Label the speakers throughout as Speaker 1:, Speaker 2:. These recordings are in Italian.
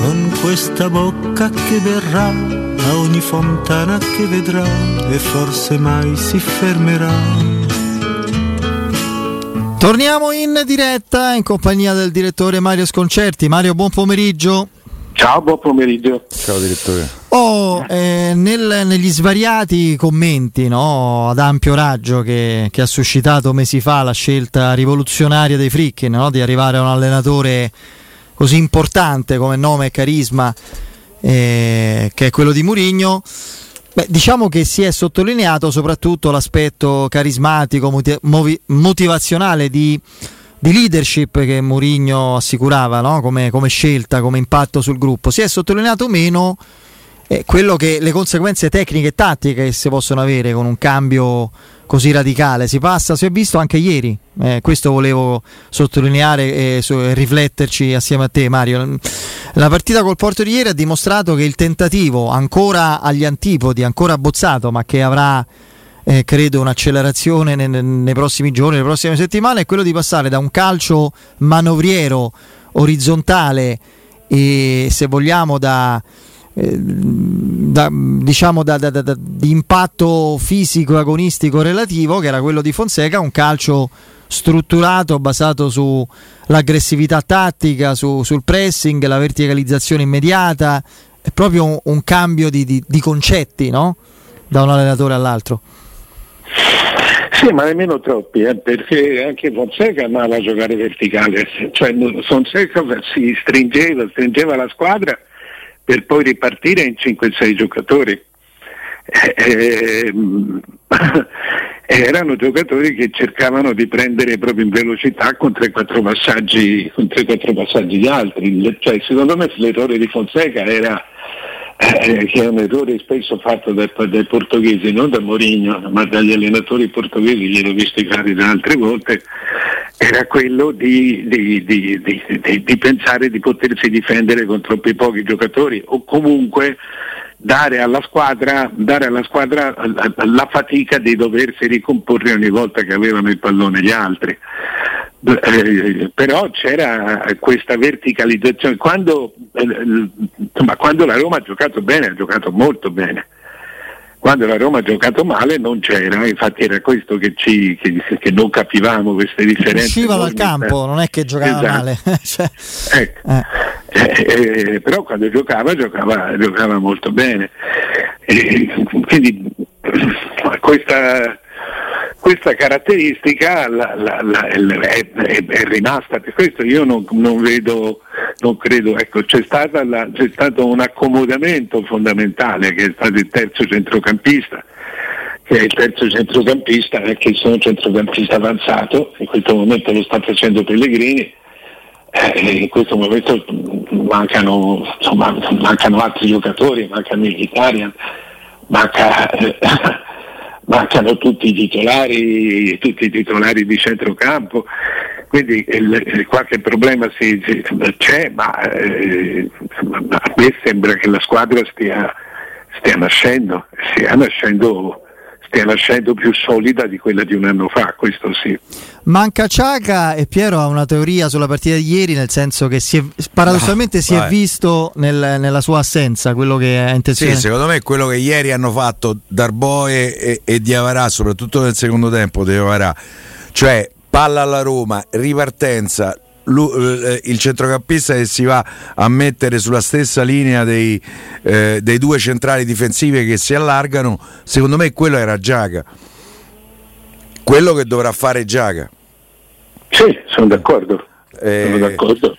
Speaker 1: Con questa bocca che verrà a ogni fontana che vedrà e forse mai si fermerà.
Speaker 2: Torniamo in diretta in compagnia del direttore Mario Sconcerti. Mario, buon pomeriggio.
Speaker 3: Ciao, buon pomeriggio.
Speaker 4: Ciao direttore.
Speaker 2: Oh, eh, nel, negli svariati commenti no, ad ampio raggio che, che, ha suscitato mesi fa la scelta rivoluzionaria dei Frickin no, di arrivare a un allenatore così importante come nome e carisma eh, che è quello di Murigno. Beh, diciamo che si è sottolineato soprattutto l'aspetto carismatico, motiv- motivazionale di, di, leadership che Mourinho assicurava no? come, come, scelta, come impatto sul gruppo. Si è sottolineato meno eh, che, le conseguenze tecniche e tattiche che si possono avere con un cambio così radicale. Si passa, si è visto anche ieri, eh, questo volevo sottolineare e, e rifletterci assieme a te Mario. La partita col Porto di ieri ha dimostrato che il tentativo ancora agli antipodi, ancora abbozzato, ma che avrà eh, credo un'accelerazione nei, nei prossimi giorni, nelle prossime settimane, è quello di passare da un calcio manovriero, orizzontale e se vogliamo da eh, da, diciamo da, da, di impatto fisico agonistico relativo che era quello di Fonseca un calcio strutturato basato sull'aggressività tattica su, sul pressing la verticalizzazione immediata è proprio un, un cambio di, di, di, concetti no? da un allenatore all'altro
Speaker 3: sì, ma nemmeno troppi, eh, perché anche Fonseca amava giocare verticale, cioè Fonseca si stringeva, stringeva la squadra per poi ripartire in 5-6 giocatori. Eh, erano giocatori che cercavano di prendere proprio in velocità con 3-4 passaggi, con 3-4 passaggi di altri. Cioè, secondo me l'errore di Fonseca era eh, che è un errore spesso fatto dai, dai, portoghesi, non da Mourinho, ma dagli allenatori portoghesi, gliel'ho visto fare da altre volte, era quello di, di, di, di, pensare di potersi difendere con troppi pochi giocatori o comunque dare alla squadra, dare alla squadra la fatica di doversi ricomporre ogni volta che avevano il pallone gli altri. Eh, però c'era questa verticalizzazione. Quando, eh, insomma, quando la Roma ha giocato bene, ha giocato molto bene. Quando la Roma ha giocato male non c'era, infatti era questo che, ci, che, che non capivamo queste differenze.
Speaker 2: Usciva dal campo, non è che giocava esatto. male. cioè,
Speaker 3: ecco. eh. Eh, eh, però quando giocava, giocava, giocava molto bene. quindi questa questa caratteristica la, la, la, è, è, è, rimasta, per questo io non, non vedo, non credo, ecco, c'è, c'è, stato un accomodamento fondamentale che è stato il terzo centrocampista, che è il terzo centrocampista, è che sono un centrocampista avanzato, in questo momento lo sta facendo Pellegrini, eh, in questo momento mancano, insomma, mancano altri giocatori, manca Militarian, manca... Eh, mancano tutti i titolari, tutti i titolari di centrocampo, quindi il, qualche problema si, si, c'è, ma eh, a me sembra che la squadra stia, stia nascendo, stia nascendo stia nascendo più solida di quella di un anno fa, questo sì.
Speaker 2: Manca Ciaca e Piero ha una teoria sulla partita di ieri, nel senso che si è, paradossalmente ah, si è visto nel, nella sua assenza quello che è intenzione.
Speaker 4: Sì, secondo me quello che ieri hanno fatto Darboe e, e Diavarà, soprattutto nel secondo tempo Diavarà, cioè palla alla Roma, ripartenza, eh, il centrocampista che si va a mettere sulla stessa linea dei, eh, dei due centrali difensivi che si allargano, secondo me quello era Giaga. Quello che dovrà fare Giaga.
Speaker 3: Sì, sono d'accordo. Eh... Sono d'accordo.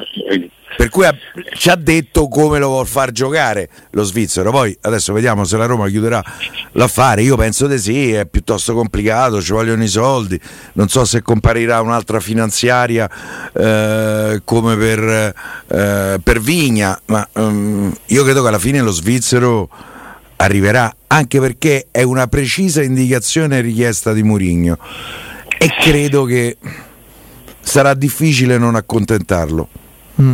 Speaker 4: Per cui ha, ci ha detto come lo vuol far giocare lo svizzero. Poi adesso vediamo se la Roma chiuderà l'affare. Io penso di sì, è piuttosto complicato, ci vogliono i soldi. Non so se comparirà un'altra finanziaria eh, come per, eh, per, Vigna, ma um, io credo che alla fine lo svizzero arriverà anche perché è una precisa indicazione richiesta di Murigno e credo che sarà difficile non accontentarlo. Mm.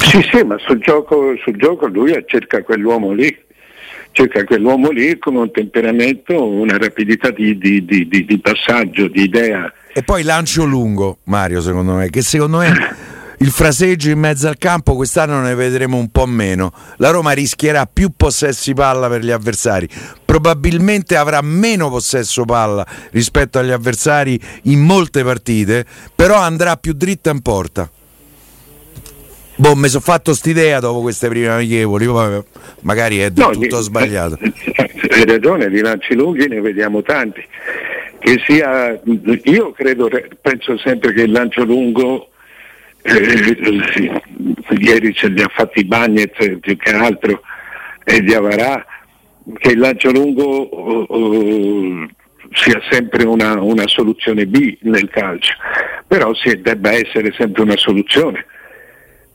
Speaker 3: Sì, sì, ma sul gioco, sul gioco lui cerca quell'uomo lì, cerca quell'uomo lì con un temperamento, una rapidità di, di, di, di passaggio, di idea.
Speaker 4: E poi lancio lungo, Mario, secondo me, che secondo me il fraseggio in mezzo al campo quest'anno ne vedremo un po' meno. La Roma rischierà più possessi palla per gli avversari, probabilmente avrà meno possesso palla rispetto agli avversari in molte partite, però andrà più dritta in porta. Boh, mi sono fatto st'idea dopo queste prime amichevoli, magari è del no, tutto eh, sbagliato.
Speaker 3: Hai ragione, di lanci lunghi ne vediamo tanti. Che sia, io credo, penso sempre che il lancio lungo eh, ieri ce li ha fatti Bagnez più che altro e di Avarà che il lancio lungo oh, oh, sia sempre una, una, soluzione B nel calcio, però si, debba essere sempre una soluzione,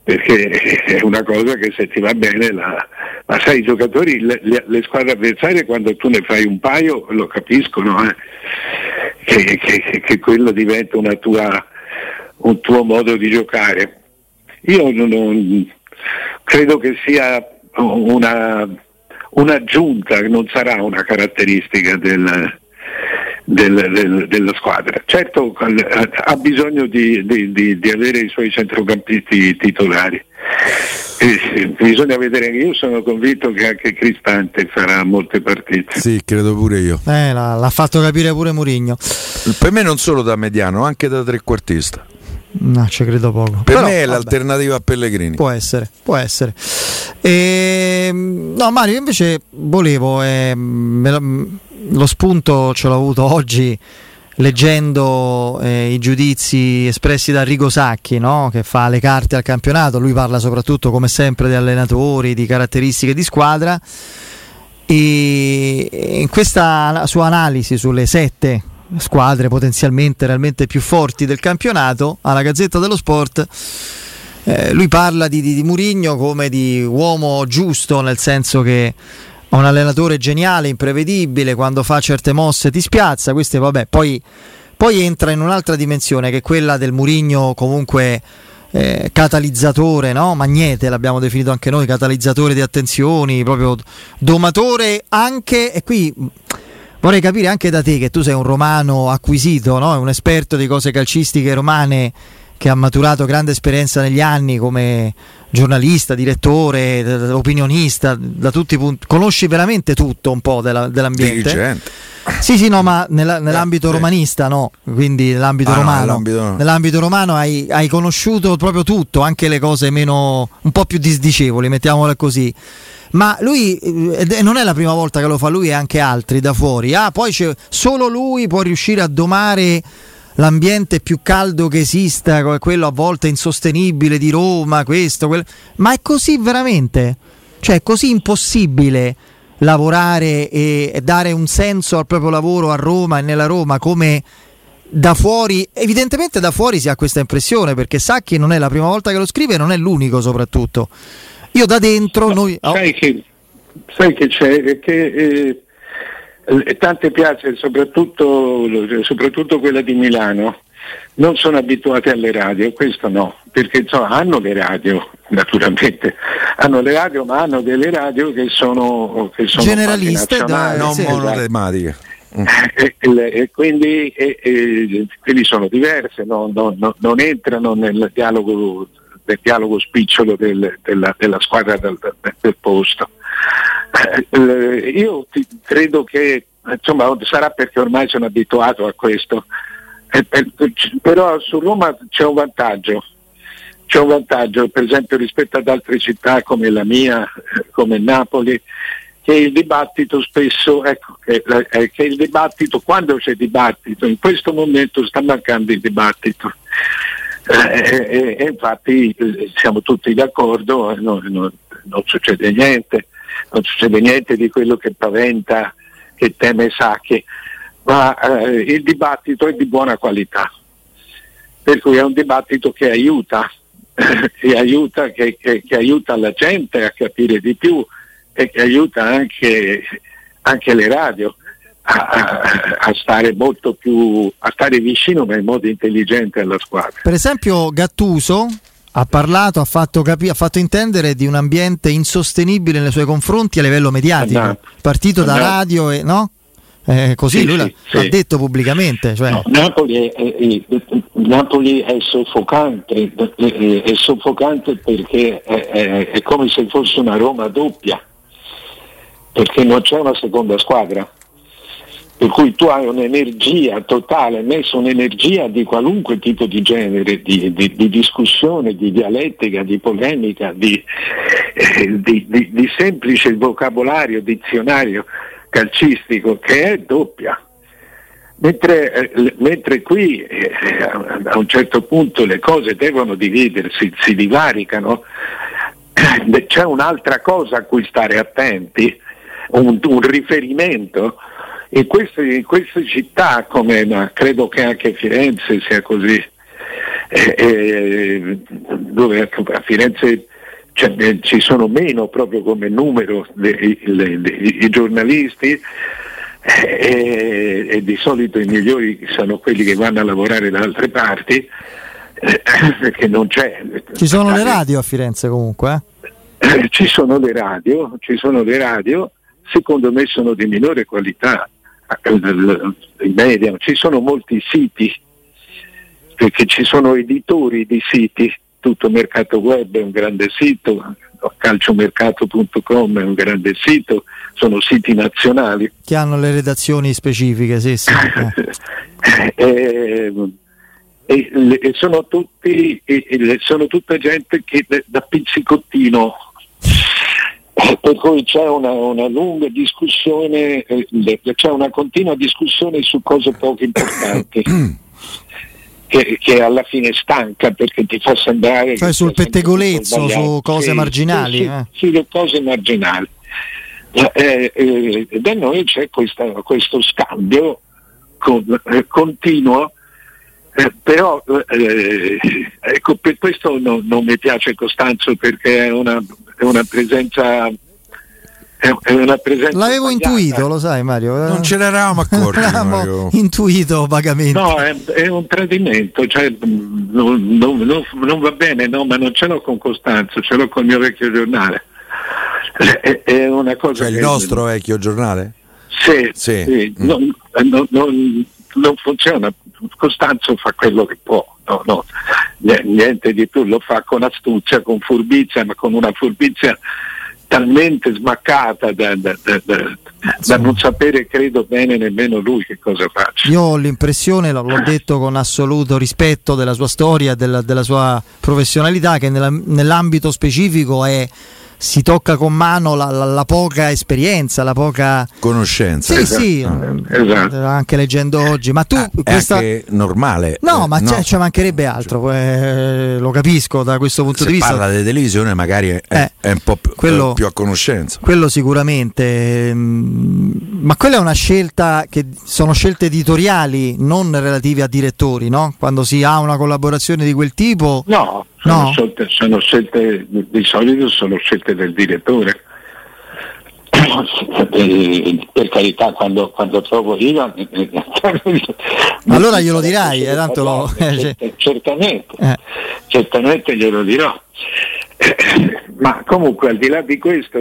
Speaker 3: perché è una cosa che se ti va bene la... Ma sai, i giocatori, le, le, squadre avversarie quando tu ne fai un paio lo capiscono, eh? che, che, che quello diventa tua un tuo modo di giocare. Io non, non, credo che sia una, un'aggiunta, non sarà una caratteristica del, del, del, della squadra. Certo ha bisogno di, di, di, di avere i suoi centrocampisti titolari. E bisogna vedere, io sono convinto che anche Cristante farà molte partite.
Speaker 4: Sì, credo pure io.
Speaker 2: Eh, l'ha, l'ha fatto capire pure Murigno.
Speaker 4: Per me non solo da mediano, anche da trequartista.
Speaker 2: No, ci credo poco.
Speaker 4: Per Però, me è vabbè, l'alternativa a Pellegrini.
Speaker 2: Può essere, può essere. E, ehm, no, Mario, invece volevo, eh, lo, lo, spunto ce l'ho avuto oggi leggendo eh, i giudizi espressi da Rigo Sacchi, no? che fa le carte al campionato. Lui parla soprattutto, come sempre, di allenatori, di caratteristiche di squadra. E in questa sua analisi sulle sette squadre potenzialmente realmente più forti del campionato, alla Gazzetta dello Sport. Eh, lui parla di, di, di Murigno come di uomo giusto, nel senso che è un allenatore geniale, imprevedibile, quando fa certe mosse ti spiazza. Queste, vabbè, poi, poi entra in un'altra dimensione che è quella del Murigno comunque eh, catalizzatore, no? magnete l'abbiamo definito anche noi, catalizzatore di attenzioni, proprio domatore anche, e qui vorrei capire anche da te che tu sei un romano acquisito, no? un esperto di cose calcistiche romane che ha maturato grande esperienza negli anni come giornalista, direttore, opinionista, da tutti i punti, conosci veramente tutto un po' della, dell'ambiente.
Speaker 4: Dirigente.
Speaker 2: Sì, sì, no, ma nella, nell'ambito eh, romanista no, quindi nell'ambito ah, romano. Nell'ambito... nell'ambito... romano hai, hai, conosciuto proprio tutto, anche le cose meno, un po' più disdicevoli, mettiamole così ma lui eh, non è la prima volta che lo fa lui e anche altri da fuori. Ah, poi solo lui può riuscire a domare l'ambiente più caldo che esista, quello a volte insostenibile di Roma, questo, quello. Ma è così veramente? Cioè, è così impossibile lavorare e dare un senso al proprio lavoro a Roma e nella Roma come da fuori, evidentemente da fuori si ha questa impressione perché Sacchi non è la prima volta che lo scrive e non è l'unico soprattutto. Io da dentro...
Speaker 3: No,
Speaker 2: noi...
Speaker 3: sai, che, sai, che, c'è? Che eh, eh, tante piazze, soprattutto, soprattutto quella di Milano, non sono abituate alle radio, questo no, perché insomma, hanno le radio, naturalmente, hanno le radio, ma hanno delle radio che sono, che sono
Speaker 2: generaliste,
Speaker 4: da, non sì, monotematiche.
Speaker 3: E, e, e, quindi, e, quindi, sono diverse, no, no, no, non entrano nel dialogo del dialogo spicciolo del, della, della, squadra del, del posto. Eh, io credo che insomma, sarà perché ormai sono abituato a questo, eh, eh, però su Roma c'è un vantaggio. C'è un vantaggio, per esempio, rispetto ad altre città come la mia, eh, come Napoli, che il dibattito spesso, ecco, che, eh, che il dibattito, quando c'è dibattito, in questo momento sta mancando il dibattito e, e, infatti siamo tutti d'accordo, non, non, non succede niente, non succede niente di quello che paventa, che teme Sacchi, ma eh, il dibattito è di buona qualità, per cui è un dibattito che aiuta, che, aiuta che, che, che, aiuta la gente a capire di più e che aiuta anche, anche le radio. A, a, stare molto più a stare vicino ma in modo intelligente alla squadra.
Speaker 2: Per esempio Gattuso ha parlato, ha fatto, capi- ha fatto intendere di un ambiente insostenibile nei suoi confronti a livello mediatico, Andato. partito da radio e no? Eh, così sì, lui l'ha, sì, l'ha detto pubblicamente. Cioè. No,
Speaker 3: Napoli, è, è, Napoli, è, soffocante, è, soffocante perché è, come se fosse una Roma doppia, perché non c'è una seconda squadra. Per cui tu hai un'energia totale, messo un'energia di qualunque tipo di genere, di, di, di discussione, di dialettica, di polemica, di, eh, di semplice vocabolario, dizionario calcistico che è doppia. Mentre, eh, mentre qui eh, a un certo punto le cose devono dividersi, si divaricano, eh, c'è un'altra cosa a cui stare attenti, un, un riferimento. In queste, in queste, città, come ma credo che anche Firenze sia così, eh, eh dove a Firenze cioè, eh, ci sono meno proprio come numero i giornalisti eh, e, e, di solito i migliori sono quelli che vanno a lavorare da altre parti eh, perché non c'è.
Speaker 2: Ci sono le radio a Firenze comunque?
Speaker 3: Eh? Ci sono le radio, ci sono le radio, secondo me sono di minore qualità, in media, ci sono molti siti, perché ci sono editori di siti tutto Mercato Web è un grande sito, calciomercato.com è un grande sito, sono siti nazionali.
Speaker 2: Che hanno le redazioni specifiche, sì, sì.
Speaker 3: eh, e, e, sono, tutti, e, sono tutta gente che da pizzicottino per cui c'è una, una lunga discussione, eh, c'è una continua discussione su cose poco importanti. che, che, alla fine stanca perché ti fa sembrare
Speaker 2: cioè sul pettegolezzo su cose marginali
Speaker 3: sì,
Speaker 2: eh.
Speaker 3: sulle cose marginali eh, eh, da noi c'è questa, questo scambio con, eh, continuo eh, però eh, ecco, per questo no, non mi piace Costanzo perché è una, è una presenza è una presenza
Speaker 2: L'avevo sbagliata. intuito, lo sai Mario.
Speaker 4: Non ce l'eravamo accorti.
Speaker 2: L'avevamo intuito vagamente.
Speaker 3: No, è, è un tradimento, cioè, non, non, non, non, va bene, no, ma non ce l'ho con Costanzo, ce l'ho con il mio vecchio giornale. È, è una cosa
Speaker 4: cioè il nostro vecchio giornale?
Speaker 3: Sì, sì. sì. Mm. Non, funziona. Costanzo fa quello che può. No, no, niente di più, lo fa con astuzia, con furbizia, ma con una furbizia talmente smaccata da, da, da, da, non sapere, credo bene nemmeno lui che cosa faccia.
Speaker 2: Io ho l'impressione, l'ho detto con assoluto rispetto della sua storia, della, della sua professionalità, che nella, nell'ambito specifico è si tocca con mano la, la, la, poca esperienza, la poca
Speaker 4: conoscenza.
Speaker 2: Sì, esatto. sì, esatto. anche leggendo oggi. Ma tu
Speaker 4: ah,
Speaker 2: questa...
Speaker 4: è anche normale.
Speaker 2: No, eh, ma no. ci mancherebbe altro, eh, lo capisco da questo punto
Speaker 4: Se
Speaker 2: di vista.
Speaker 4: parla di televisione magari è, eh, è un po' più, quello, più, a conoscenza.
Speaker 2: Quello sicuramente, mm, ma quella è una scelta che sono scelte editoriali, non relative a direttori, no? Quando si ha una collaborazione di quel tipo.
Speaker 3: No, no. scelte, sono scelte, di solito sono scelte del direttore. per carità, quando, quando trovo io.
Speaker 2: allora glielo dirai, eh, tanto lo...
Speaker 3: Cioè certamente, eh. certamente glielo dirò. Ma comunque, al di là di questo,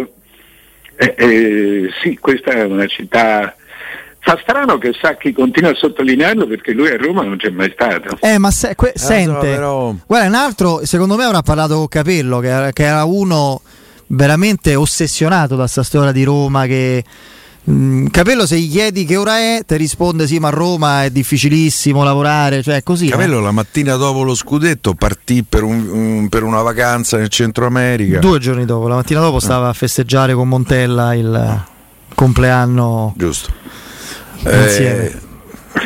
Speaker 3: eh, eh, sì, questa è una città Fa strano che Sacchi continua a sottolinearlo perché lui a Roma non c'è mai stato.
Speaker 2: Eh, ma se, que- sente, però... guarda, un altro, secondo me avrà parlato con Capello, che era, che era uno veramente ossessionato da questa storia di Roma che... Mm, Capello se gli chiedi che ora è ti risponde sì ma a Roma è difficilissimo lavorare cioè così
Speaker 4: Capello no? la mattina dopo lo scudetto partì per, un, un, per, una vacanza nel Centro America
Speaker 2: due giorni dopo la mattina dopo stava a festeggiare con Montella il compleanno
Speaker 4: giusto eh,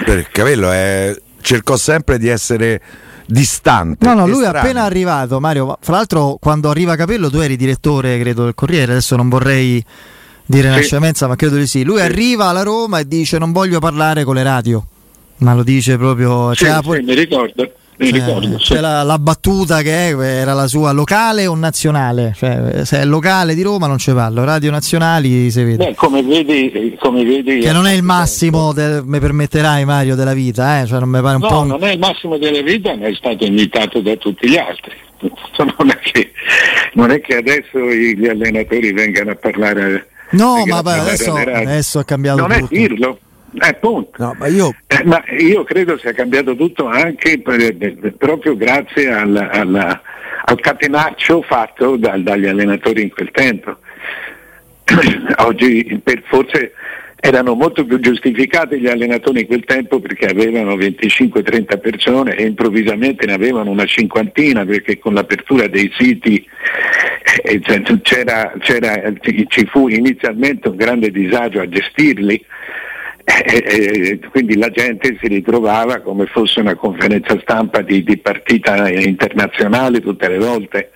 Speaker 4: per Cavello è cercò sempre di essere distante.
Speaker 2: No, no, lui è appena arrivato, Mario. Fra l'altro, quando arriva Capello, tu eri direttore, credo, del Corriere. Adesso non vorrei dire sì. una ma credo di sì. Lui sì. arriva alla Roma e dice: Non voglio parlare con le radio. Ma lo dice proprio.
Speaker 3: Sì, cioè, sì, mi ricordo mi
Speaker 2: cioè,
Speaker 3: ricordo.
Speaker 2: C'è sì. la, la, battuta che era la sua locale o nazionale, cioè, se è locale di Roma non ci parlo, radio nazionali si vede.
Speaker 3: Beh, come vedi, come vedi
Speaker 2: che non è il massimo, de, mi permetterai Mario, della vita, eh? cioè, non mi pare un
Speaker 3: no,
Speaker 2: po'.
Speaker 3: non è il massimo della vita, ma è stato invitato da tutti gli altri. Non è che, non è che adesso gli allenatori vengano a parlare.
Speaker 2: No, ma beh, adesso, adesso, ha cambiato
Speaker 3: non
Speaker 2: tutto.
Speaker 3: è dirlo, eh, punto.
Speaker 2: No, ma, io...
Speaker 3: Eh, ma, io... credo sia cambiato tutto anche per, per, proprio grazie al, al, al catenaccio fatto da, dagli allenatori in quel tempo. Oggi per, forse erano molto più giustificati gli allenatori in quel tempo perché avevano 25-30 persone e improvvisamente ne avevano una cinquantina perché con l'apertura dei siti eh, cioè, c'era, c'era, ci fu inizialmente un grande disagio a gestirli e, e, quindi la gente si ritrovava come fosse una conferenza stampa di, di partita internazionale tutte le volte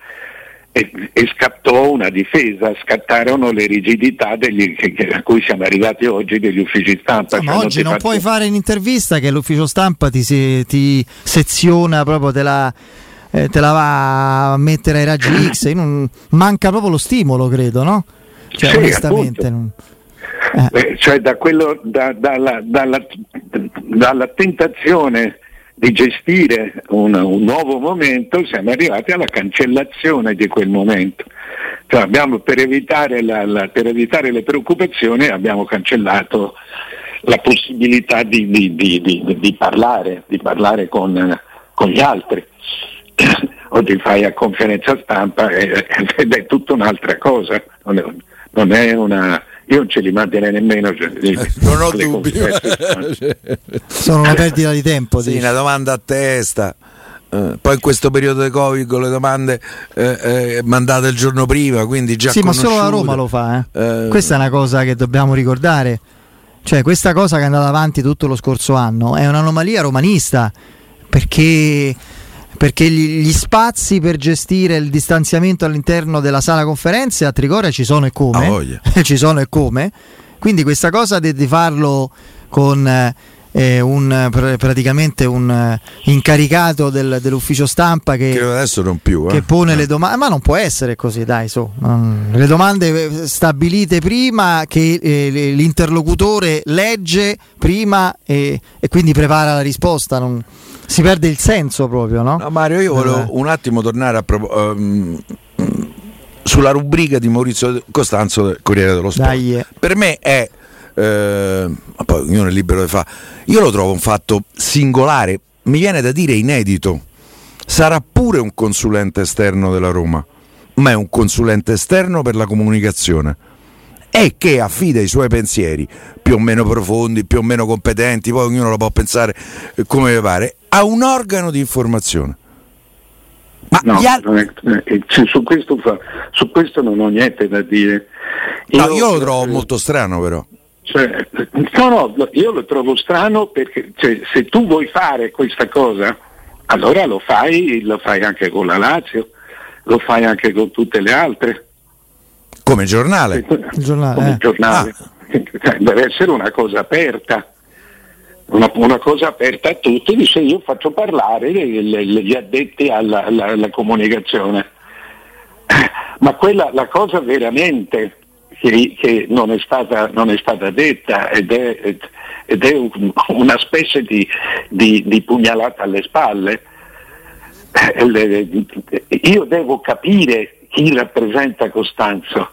Speaker 3: e, e, scattò una difesa, scattarono le rigidità degli, che, che, a cui siamo arrivati oggi degli uffici stampa.
Speaker 2: No, ma oggi non puoi fare un'intervista che l'ufficio stampa ti, si, ti seziona proprio te la, eh, te la va a mettere ai raggi X, non, manca proprio lo stimolo credo, no? Cioè,
Speaker 3: sì,
Speaker 2: onestamente. Non...
Speaker 3: Eh. eh. cioè da quello, da, dalla, dalla, dalla, tentazione di gestire un, un, nuovo momento siamo arrivati alla cancellazione di quel momento. Cioè abbiamo, per, evitare la, la, per, evitare le preoccupazioni abbiamo cancellato la possibilità di, di, di, di parlare, parlare con, con, gli altri. Oggi fai a conferenza stampa ed è tutta un'altra cosa, non è una, io non ce li manterrei nemmeno. Cioè,
Speaker 4: eh, non ho dubbi.
Speaker 2: Sono una perdita di tempo.
Speaker 4: Sì, una domanda a testa. Uh, poi in questo periodo di Covid con le domande eh, eh, mandate il giorno prima, quindi già
Speaker 2: Sì,
Speaker 4: conosciute.
Speaker 2: ma solo la Roma lo fa. Eh. Questa è una cosa che dobbiamo ricordare. Cioè, questa cosa che è andata avanti tutto lo scorso anno è un'anomalia romanista perché perché gli, spazi per gestire il distanziamento all'interno della sala conferenze a Trigoria ci sono e come, ci sono e come. Quindi questa cosa di, di farlo con eh, un, pr- praticamente un eh, incaricato del, dell'ufficio stampa che,
Speaker 4: più,
Speaker 2: eh. che pone le domande, ma non può essere così, dai, su. le domande eh, stabilite prima che eh, l'interlocutore legge prima e, e quindi prepara la risposta. Non si perde il senso proprio, no?
Speaker 4: no Mario, io volevo un attimo tornare a proposito. Um, sulla rubrica di Maurizio Costanzo del Corriere dello Sport. Dai, eh. Per me è eh, poi ognuno è libero di fare. Io lo trovo un fatto singolare, mi viene da dire inedito. Sarà pure un consulente esterno della Roma, ma è un consulente esterno per la comunicazione e che affida i suoi pensieri più o meno profondi, più o meno competenti, poi ognuno lo può pensare eh, come pare, a un organo di informazione.
Speaker 3: Ma no, al... Eh, su, questo su, questo non ho niente da dire.
Speaker 4: Io, no, io lo trovo molto strano però.
Speaker 3: Cioè, no, no, io lo trovo strano perché cioè, se tu vuoi fare questa cosa, allora lo fai, lo fai anche con la Lazio, lo fai anche con tutte le altre.
Speaker 4: Come giornale?
Speaker 2: Il giornale,
Speaker 3: Come
Speaker 2: eh.
Speaker 3: giornale. Ah. Deve essere una cosa aperta. Una, una, cosa aperta a tutti, dice io faccio parlare gli addetti alla, alla, alla comunicazione. Ma quella, la cosa veramente che, che non, è stata, non, è stata, detta ed è, ed è un, una specie di, di, di, pugnalata alle spalle. Eh, io devo capire chi rappresenta Costanzo.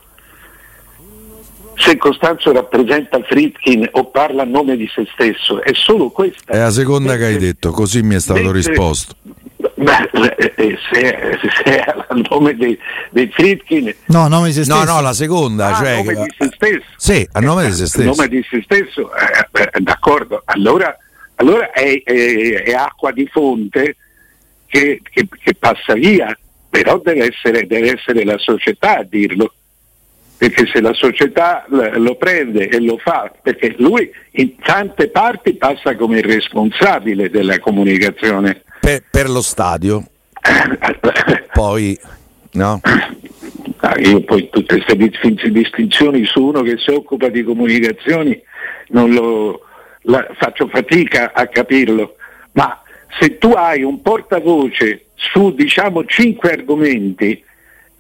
Speaker 3: Se Costanzo rappresenta Fritkin o parla a nome di se stesso, è solo questa.
Speaker 4: È la seconda che hai detto, così mi è stato mentre, risposto.
Speaker 3: Beh, eh, se, se è al nome dei, dei Fritkin.
Speaker 2: No, a nome di se stesso.
Speaker 4: no no la seconda
Speaker 3: ah,
Speaker 4: cioè
Speaker 3: a nome di se stesso.
Speaker 4: Sì a nome di se stesso.
Speaker 3: a nome di se stesso eh, eh, d'accordo. Allora, allora è, è, è, acqua di fonte che, che, che passa via però deve essere, deve essere, la società a dirlo. Perché se la società lo prende e lo fa, perché lui in tante parti passa come il responsabile della comunicazione.
Speaker 4: Per, per lo stadio. Poi, no?
Speaker 3: Ah, io poi tutte queste distinzioni su uno che si occupa di comunicazioni non lo, la, faccio fatica a capirlo, ma se tu hai un portavoce su diciamo cinque argomenti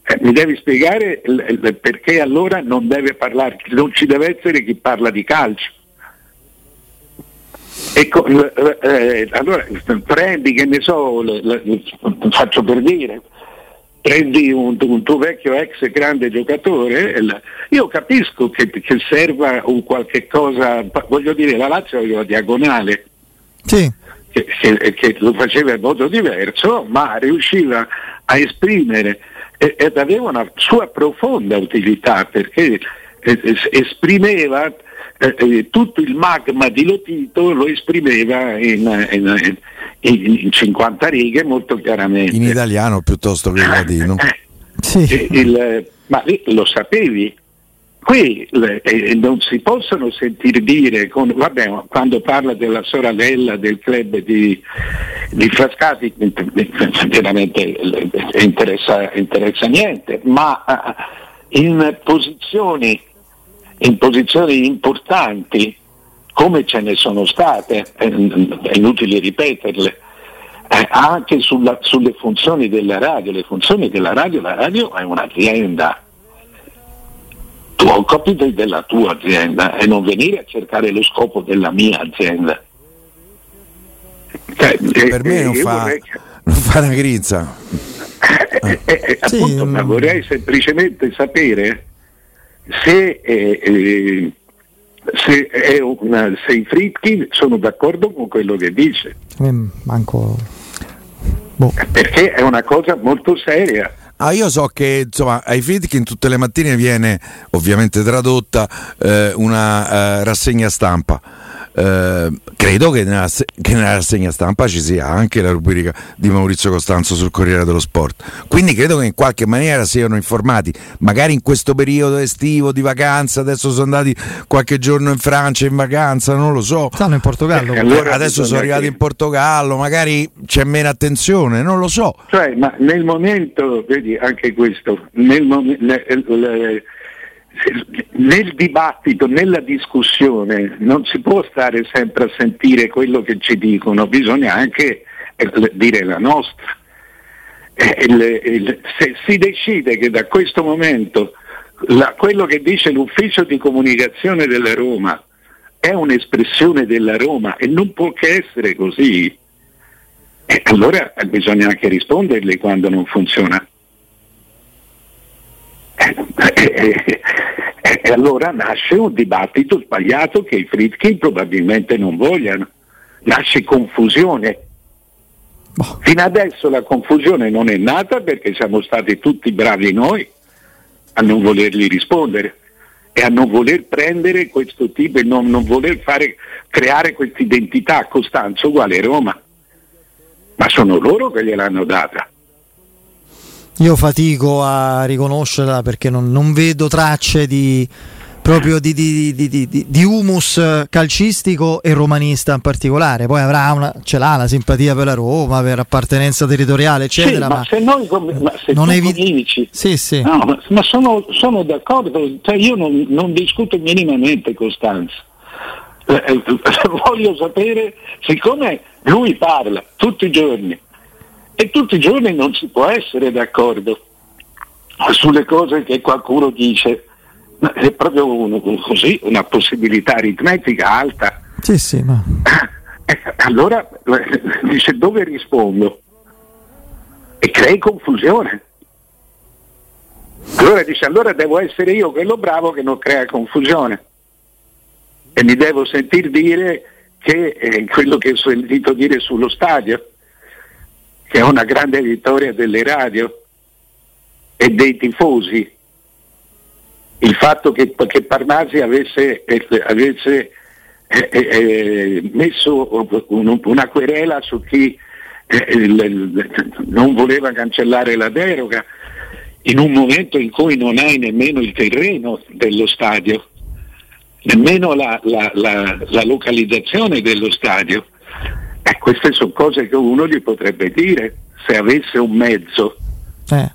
Speaker 3: eh, mi devi spiegare l- l- perché allora non deve parlare, non ci deve essere chi parla di calcio. Ecco, eh, allora prendi, che ne so, l- l- faccio per dire, prendi un, un, tuo vecchio ex grande giocatore, io capisco che, che serva un qualche cosa, voglio dire, la Lazio aveva diagonale.
Speaker 2: Sì.
Speaker 3: Che, che, che, lo faceva in modo diverso, ma riusciva a esprimere ed aveva una sua profonda utilità perché esprimeva eh, eh, tutto il magma di Lotito lo esprimeva in, in, in, in, 50 righe molto chiaramente.
Speaker 4: In italiano piuttosto che in latino.
Speaker 3: sì. il, ma lo sapevi? Qui eh, non si possono sentire dire, con, vabbè, quando parla della sorella del club di, di Frascati, veramente interessa, interessa niente, ma eh, in posizioni, in posizioni importanti, come ce ne sono state, è inutile ripeterle, eh, anche sulla, sulle funzioni della radio, le funzioni della radio, la radio è un'azienda tu occupati della tua azienda e non venire a cercare lo scopo della mia azienda.
Speaker 4: Cioè, per me non fa, vorrei... non fa una grizza.
Speaker 3: Eh, eh, eh, sì, appunto, ma vorrei semplicemente sapere se, eh, se, una, se, i Fritkin sono d'accordo con quello che dice.
Speaker 2: Manco...
Speaker 3: Boh. Perché è una cosa molto seria.
Speaker 4: Ah, io so che insomma ai Fitkin tutte le mattine viene ovviamente tradotta eh, una eh, rassegna stampa eh, credo che nella, che nella, rassegna stampa ci sia anche la rubrica di Maurizio Costanzo sul Corriere dello Sport. Quindi credo che in qualche maniera siano informati, magari in questo periodo estivo di vacanza, adesso sono andati qualche giorno in Francia in vacanza, non lo so.
Speaker 2: Stanno in Portogallo.
Speaker 4: Eh, allora adesso sono arrivati in Portogallo, magari c'è meno attenzione, non lo so.
Speaker 3: Cioè, ma nel momento, vedi anche questo, nel momento nel dibattito, nella discussione non si può stare sempre a sentire quello che ci dicono, bisogna anche eh, dire la nostra. Eh, se si decide che da questo momento quello che dice l'ufficio di comunicazione della Roma è un'espressione della Roma e non può che essere così, eh, allora bisogna anche risponderle quando non funziona. E, allora nasce un dibattito sbagliato che i Fritkin probabilmente non vogliono, nasce confusione. Boh. Fino adesso la confusione non è nata perché siamo stati tutti bravi noi a non volergli rispondere e a non voler prendere questo tipo e non, non voler fare, creare questa identità Costanzo uguale Roma. Ma sono loro che gliel'hanno data.
Speaker 2: Io fatico a riconoscerla perché non, non vedo tracce di proprio di, di, di, di, humus calcistico e romanista in particolare. Poi avrà una, ce l'ha la simpatia per la Roma, per appartenenza territoriale, eccetera.
Speaker 3: Sì, ma, ma, se noi ma se non evi- dici,
Speaker 2: sì, sì.
Speaker 3: No, ma, ma sono, sono, d'accordo, cioè io non, non, discuto minimamente Costanza. Eh, eh, voglio sapere, siccome lui parla tutti i giorni e tutti i giorni non si può essere d'accordo sulle cose che qualcuno dice. È proprio un, così, una possibilità aritmetica alta.
Speaker 2: Sì, sì, ma...
Speaker 3: Eh, allora dice dove rispondo? E crei confusione. Allora dice allora devo essere io quello bravo che non crea confusione. E mi devo sentir dire che è quello che ho sentito dire sullo stadio che è una grande vittoria delle radio e dei tifosi. Il fatto che, che Parnasi avesse, avesse eh, eh, eh messo una querela su chi eh, non voleva cancellare la deroga, in un momento in cui non hai nemmeno il terreno dello stadio, nemmeno la, la, la, la localizzazione dello stadio. Eh, queste sono cose che uno gli potrebbe dire se avesse un mezzo.
Speaker 2: Eh.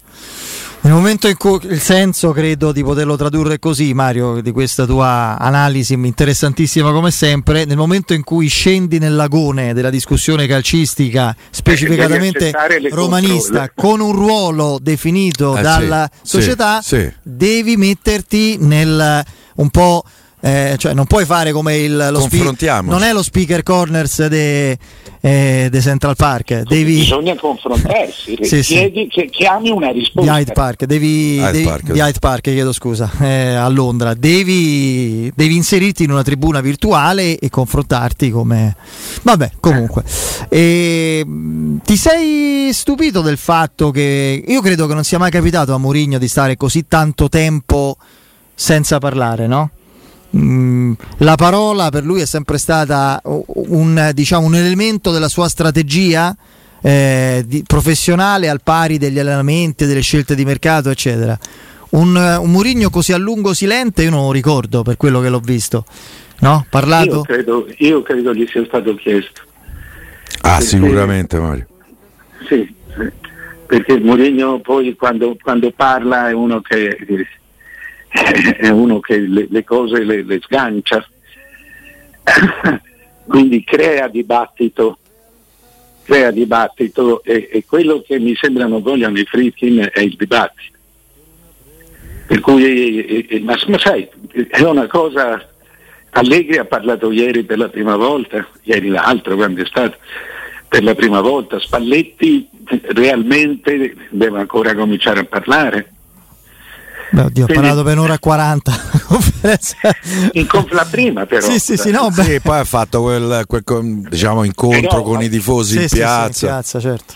Speaker 2: Nel momento in cui il senso credo di poterlo tradurre così, Mario, di questa tua analisi interessantissima come sempre, nel momento in cui scendi nel lagone della discussione calcistica specificatamente romanista con un ruolo definito
Speaker 4: Eh,
Speaker 2: dalla
Speaker 4: sì,
Speaker 2: società,
Speaker 4: sì, sì.
Speaker 2: devi metterti nel un po' eh, cioè non puoi fare come il, lo spe-
Speaker 4: Confrontiamoci.
Speaker 2: non è lo speaker corners de, eh, de Central Park, devi
Speaker 3: Bisogna confrontarsi,
Speaker 2: Sì, sì.
Speaker 3: chiedi che chiami una
Speaker 2: di
Speaker 3: risposta.
Speaker 2: Hyde Park, devi,
Speaker 4: Hyde
Speaker 2: devi-
Speaker 4: Park,
Speaker 2: di
Speaker 4: sì.
Speaker 2: Hyde Park, chiedo scusa, eh, a Londra, devi, devi inserirti in una tribuna virtuale e confrontarti come... Vabbè, comunque. E, mh, ti sei stupito del fatto che io credo che non sia mai capitato a Mourinho di stare così tanto tempo senza parlare, no? Mm, la parola per lui è sempre stata un, diciamo, un elemento della sua strategia eh, di- professionale al pari degli allenamenti, delle scelte di mercato, eccetera. Un, un Murigno così a lungo silente io non lo ricordo per quello che l'ho visto. No?
Speaker 3: Io
Speaker 2: Parlato?
Speaker 3: credo, io credo gli sia stato chiesto.
Speaker 4: Ah,
Speaker 3: Perché-
Speaker 4: sicuramente Mario.
Speaker 3: Sì, sì. perché Mourinho poi quando, quando parla è uno che, è uno che le, le cose le, le sgancia, quindi crea dibattito, crea dibattito e, e quello che mi sembra non vogliono i Fritkin è il dibattito. Per cui, eh, eh, ma, ma sai, è una cosa, Allegri ha parlato ieri per la prima volta, ieri l'altro quando è stato, per la prima volta, Spalletti realmente deve ancora cominciare a parlare.
Speaker 2: Beh, oddio, ho
Speaker 3: Quindi-
Speaker 2: parlato per un'ora e 40. Conferenza.
Speaker 3: In conf- la prima però.
Speaker 2: Sì, sì, sì, no, beh.
Speaker 4: Sì, poi ha fatto quel, quel, diciamo, incontro
Speaker 3: Però-
Speaker 4: con i tifosi in
Speaker 2: sì, sì,
Speaker 4: piazza.
Speaker 2: piazza, certo.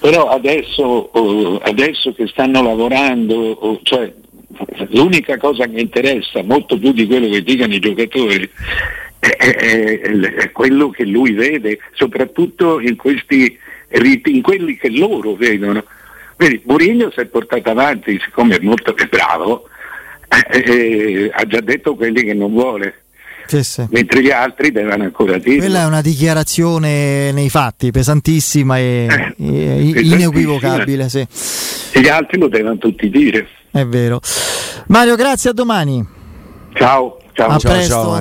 Speaker 3: Però adesso, oh, adesso che stanno lavorando, oh, cioè, l'unica cosa che interessa, molto più di quello che dicano i giocatori, è, è- è quello che lui vede, soprattutto in questi in quelli che loro vedono. Vedi, Mourinho si è portato avanti, siccome è molto più bravo, eh, eh, ha già detto quelli che non vuole,
Speaker 2: Sì, sì.
Speaker 3: mentre gli altri devono ancora dire.
Speaker 2: Quella è una dichiarazione nei fatti pesantissima e,
Speaker 3: Eh,
Speaker 2: e-
Speaker 3: pesantissima.
Speaker 2: inequivocabile, sì.
Speaker 3: E gli altri lo devono tutti dire.
Speaker 2: È vero. Mario, grazie, a domani.
Speaker 3: Ciao, ciao.
Speaker 2: A
Speaker 4: Ciao,
Speaker 2: presto.
Speaker 4: ciao, Mario.